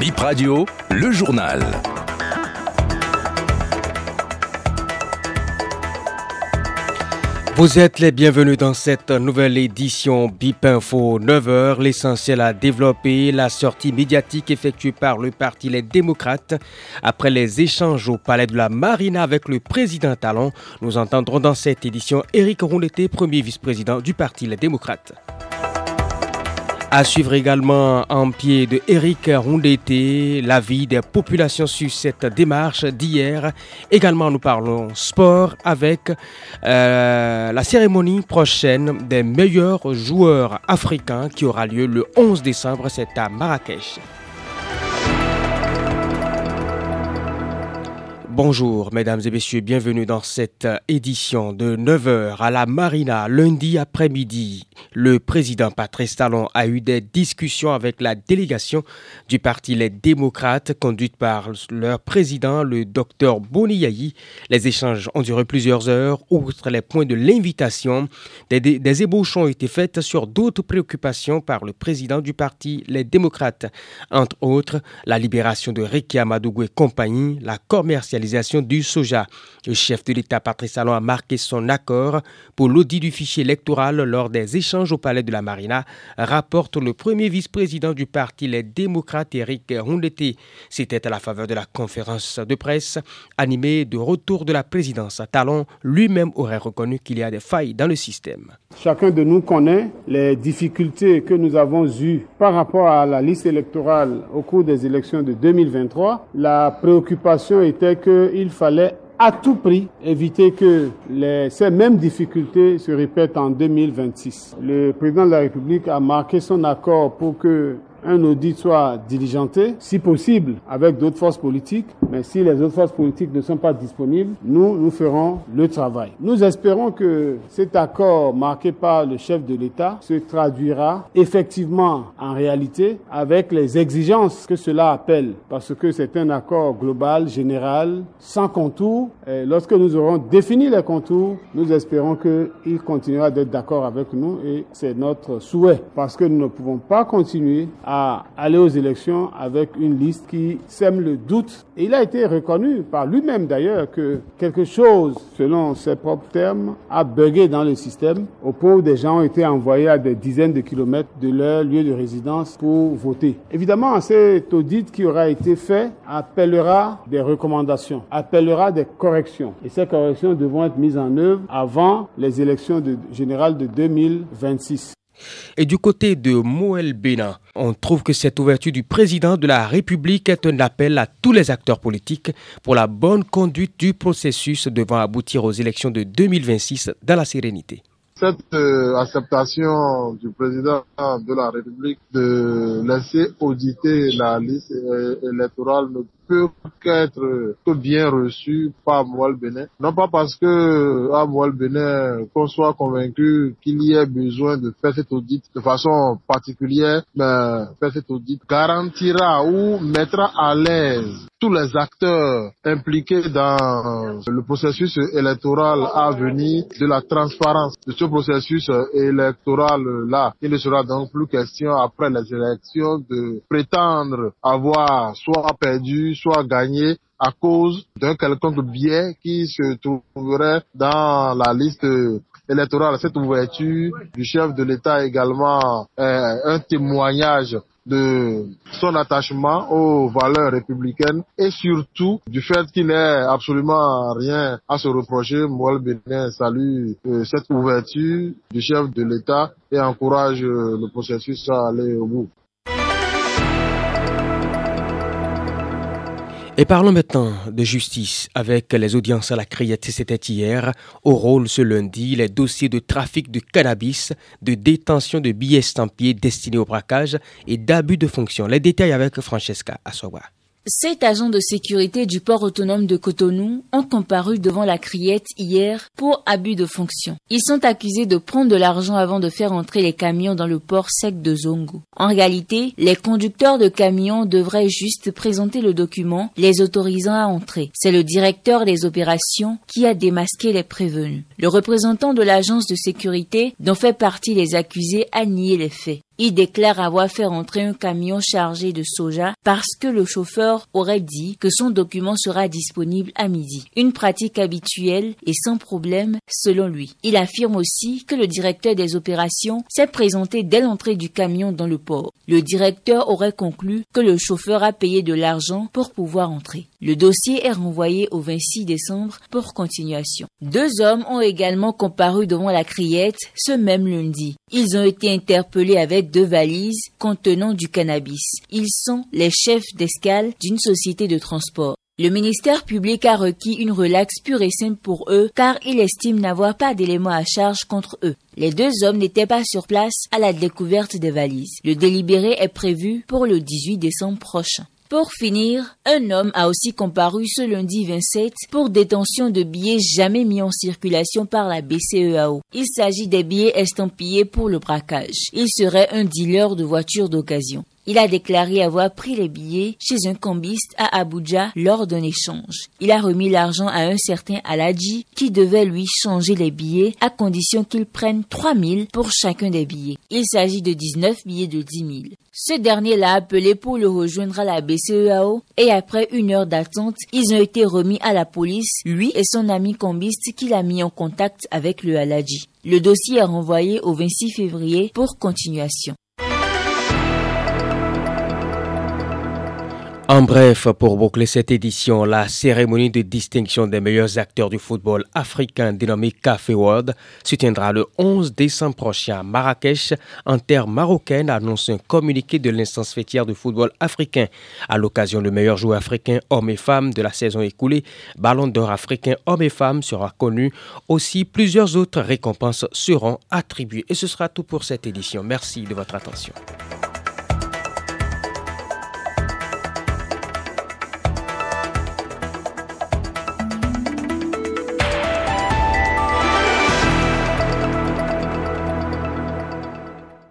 Bip Radio, le journal. Vous êtes les bienvenus dans cette nouvelle édition BIP Info 9h. L'essentiel à développer, la sortie médiatique effectuée par le Parti Les Démocrates. Après les échanges au Palais de la Marina avec le président Talon, nous entendrons dans cette édition Éric Rondeté, premier vice-président du Parti Les Démocrates. À suivre également en pied de Eric Rondeté, l'avis des populations sur cette démarche d'hier. Également, nous parlons sport avec euh, la cérémonie prochaine des meilleurs joueurs africains qui aura lieu le 11 décembre. C'est à Marrakech. Bonjour mesdames et messieurs, bienvenue dans cette édition de 9h à la Marina lundi après-midi. Le président Patrice Talon a eu des discussions avec la délégation du parti Les Démocrates conduite par leur président, le docteur Boniayi. Les échanges ont duré plusieurs heures. Outre les points de l'invitation, des, ébauches ont été faites sur d'autres préoccupations par le président du parti Les Démocrates. Entre autres, la libération de Ricky Amadougou et compagnie, la commercialisation du soja. Le chef de l'État, Patrice Talon, a marqué son accord pour l'audit du fichier électoral lors des échanges au palais de la Marina, rapporte le premier vice-président du parti Les Démocrates, Eric Rondeté. C'était à la faveur de la conférence de presse animée de retour de la présidence. Talon lui-même aurait reconnu qu'il y a des failles dans le système. Chacun de nous connaît les difficultés que nous avons eues par rapport à la liste électorale au cours des élections de 2023. La préoccupation était que il fallait à tout prix éviter que ces mêmes difficultés se répètent en 2026. Le président de la République a marqué son accord pour que un audit soit diligenté, si possible avec d'autres forces politiques, mais si les autres forces politiques ne sont pas disponibles, nous, nous ferons le travail. Nous espérons que cet accord marqué par le chef de l'État se traduira effectivement en réalité avec les exigences que cela appelle, parce que c'est un accord global, général, sans contour. Et lorsque nous aurons défini les contours, nous espérons qu'il continuera d'être d'accord avec nous et c'est notre souhait, parce que nous ne pouvons pas continuer à aller aux élections avec une liste qui sème le doute. Et il a été reconnu par lui-même d'ailleurs que quelque chose, selon ses propres termes, a bugué dans le système au point où des gens ont été envoyés à des dizaines de kilomètres de leur lieu de résidence pour voter. Évidemment, cet audit qui aura été fait appellera des recommandations, appellera des corrections. Et ces corrections devront être mises en œuvre avant les élections générales de 2026. Et du côté de Moël Bénin, on trouve que cette ouverture du président de la République est un appel à tous les acteurs politiques pour la bonne conduite du processus devant aboutir aux élections de 2026 dans la sérénité. Cette euh, acceptation du président de la République de laisser auditer la liste électorale peut qu'être bien reçu par Moal Bénin. Non pas parce que à Moal Bénin qu'on soit convaincu qu'il y ait besoin de faire cet audit de façon particulière, mais faire cet audit garantira ou mettra à l'aise tous les acteurs impliqués dans le processus électoral à venir, de la transparence de ce processus électoral-là. Il ne sera donc plus question après les élections de prétendre avoir soit perdu, soit gagné à cause d'un quelconque biais qui se trouverait dans la liste électorale. Cette ouverture du chef de l'État également est un témoignage de son attachement aux valeurs républicaines et surtout du fait qu'il n'ait absolument rien à se reprocher. Moi, Bénin salue euh, cette ouverture du chef de l'État et encourage euh, le processus à aller au bout. Et parlons maintenant de justice avec les audiences à la criette. C'était hier. Au rôle ce lundi, les dossiers de trafic de cannabis, de détention de billets estampillés destinés au braquage et d'abus de fonction. Les détails avec Francesca Assowa. Sept agents de sécurité du port autonome de Cotonou ont comparu devant la criette hier pour abus de fonction. Ils sont accusés de prendre de l'argent avant de faire entrer les camions dans le port sec de Zongo. En réalité, les conducteurs de camions devraient juste présenter le document les autorisant à entrer. C'est le directeur des opérations qui a démasqué les prévenus. Le représentant de l'agence de sécurité dont fait partie les accusés a nié les faits. Il déclare avoir fait rentrer un camion chargé de soja parce que le chauffeur aurait dit que son document sera disponible à midi. Une pratique habituelle et sans problème selon lui. Il affirme aussi que le directeur des opérations s'est présenté dès l'entrée du camion dans le port. Le directeur aurait conclu que le chauffeur a payé de l'argent pour pouvoir entrer. Le dossier est renvoyé au 26 décembre pour continuation. Deux hommes ont également comparu devant la criette ce même lundi. Ils ont été interpellés avec deux valises contenant du cannabis. Ils sont les chefs d'escale d'une société de transport. Le ministère public a requis une relaxe pure et simple pour eux car il estime n'avoir pas d'éléments à charge contre eux. Les deux hommes n'étaient pas sur place à la découverte des valises. Le délibéré est prévu pour le 18 décembre prochain. Pour finir, un homme a aussi comparu ce lundi 27 pour détention de billets jamais mis en circulation par la BCEAO. Il s'agit des billets estampillés pour le braquage. Il serait un dealer de voitures d'occasion. Il a déclaré avoir pris les billets chez un cambiste à Abuja lors d'un échange. Il a remis l'argent à un certain Aladji qui devait lui changer les billets à condition qu'il prenne 3000 pour chacun des billets. Il s'agit de 19 billets de 10 000. Ce dernier l'a appelé pour le rejoindre à la BCEAO et après une heure d'attente, ils ont été remis à la police, lui et son ami cambiste qui l'a mis en contact avec le Aladji. Le dossier est renvoyé au 26 février pour continuation. En bref, pour boucler cette édition, la cérémonie de distinction des meilleurs acteurs du football africain dénommée Café World se tiendra le 11 décembre prochain à Marrakech. En terre marocaine, annonce un communiqué de l'instance fêtière du football africain. À l'occasion, le meilleur joueur africain hommes et femmes de la saison écoulée, Ballon d'or africain hommes et femmes sera connu. Aussi, plusieurs autres récompenses seront attribuées. Et ce sera tout pour cette édition. Merci de votre attention.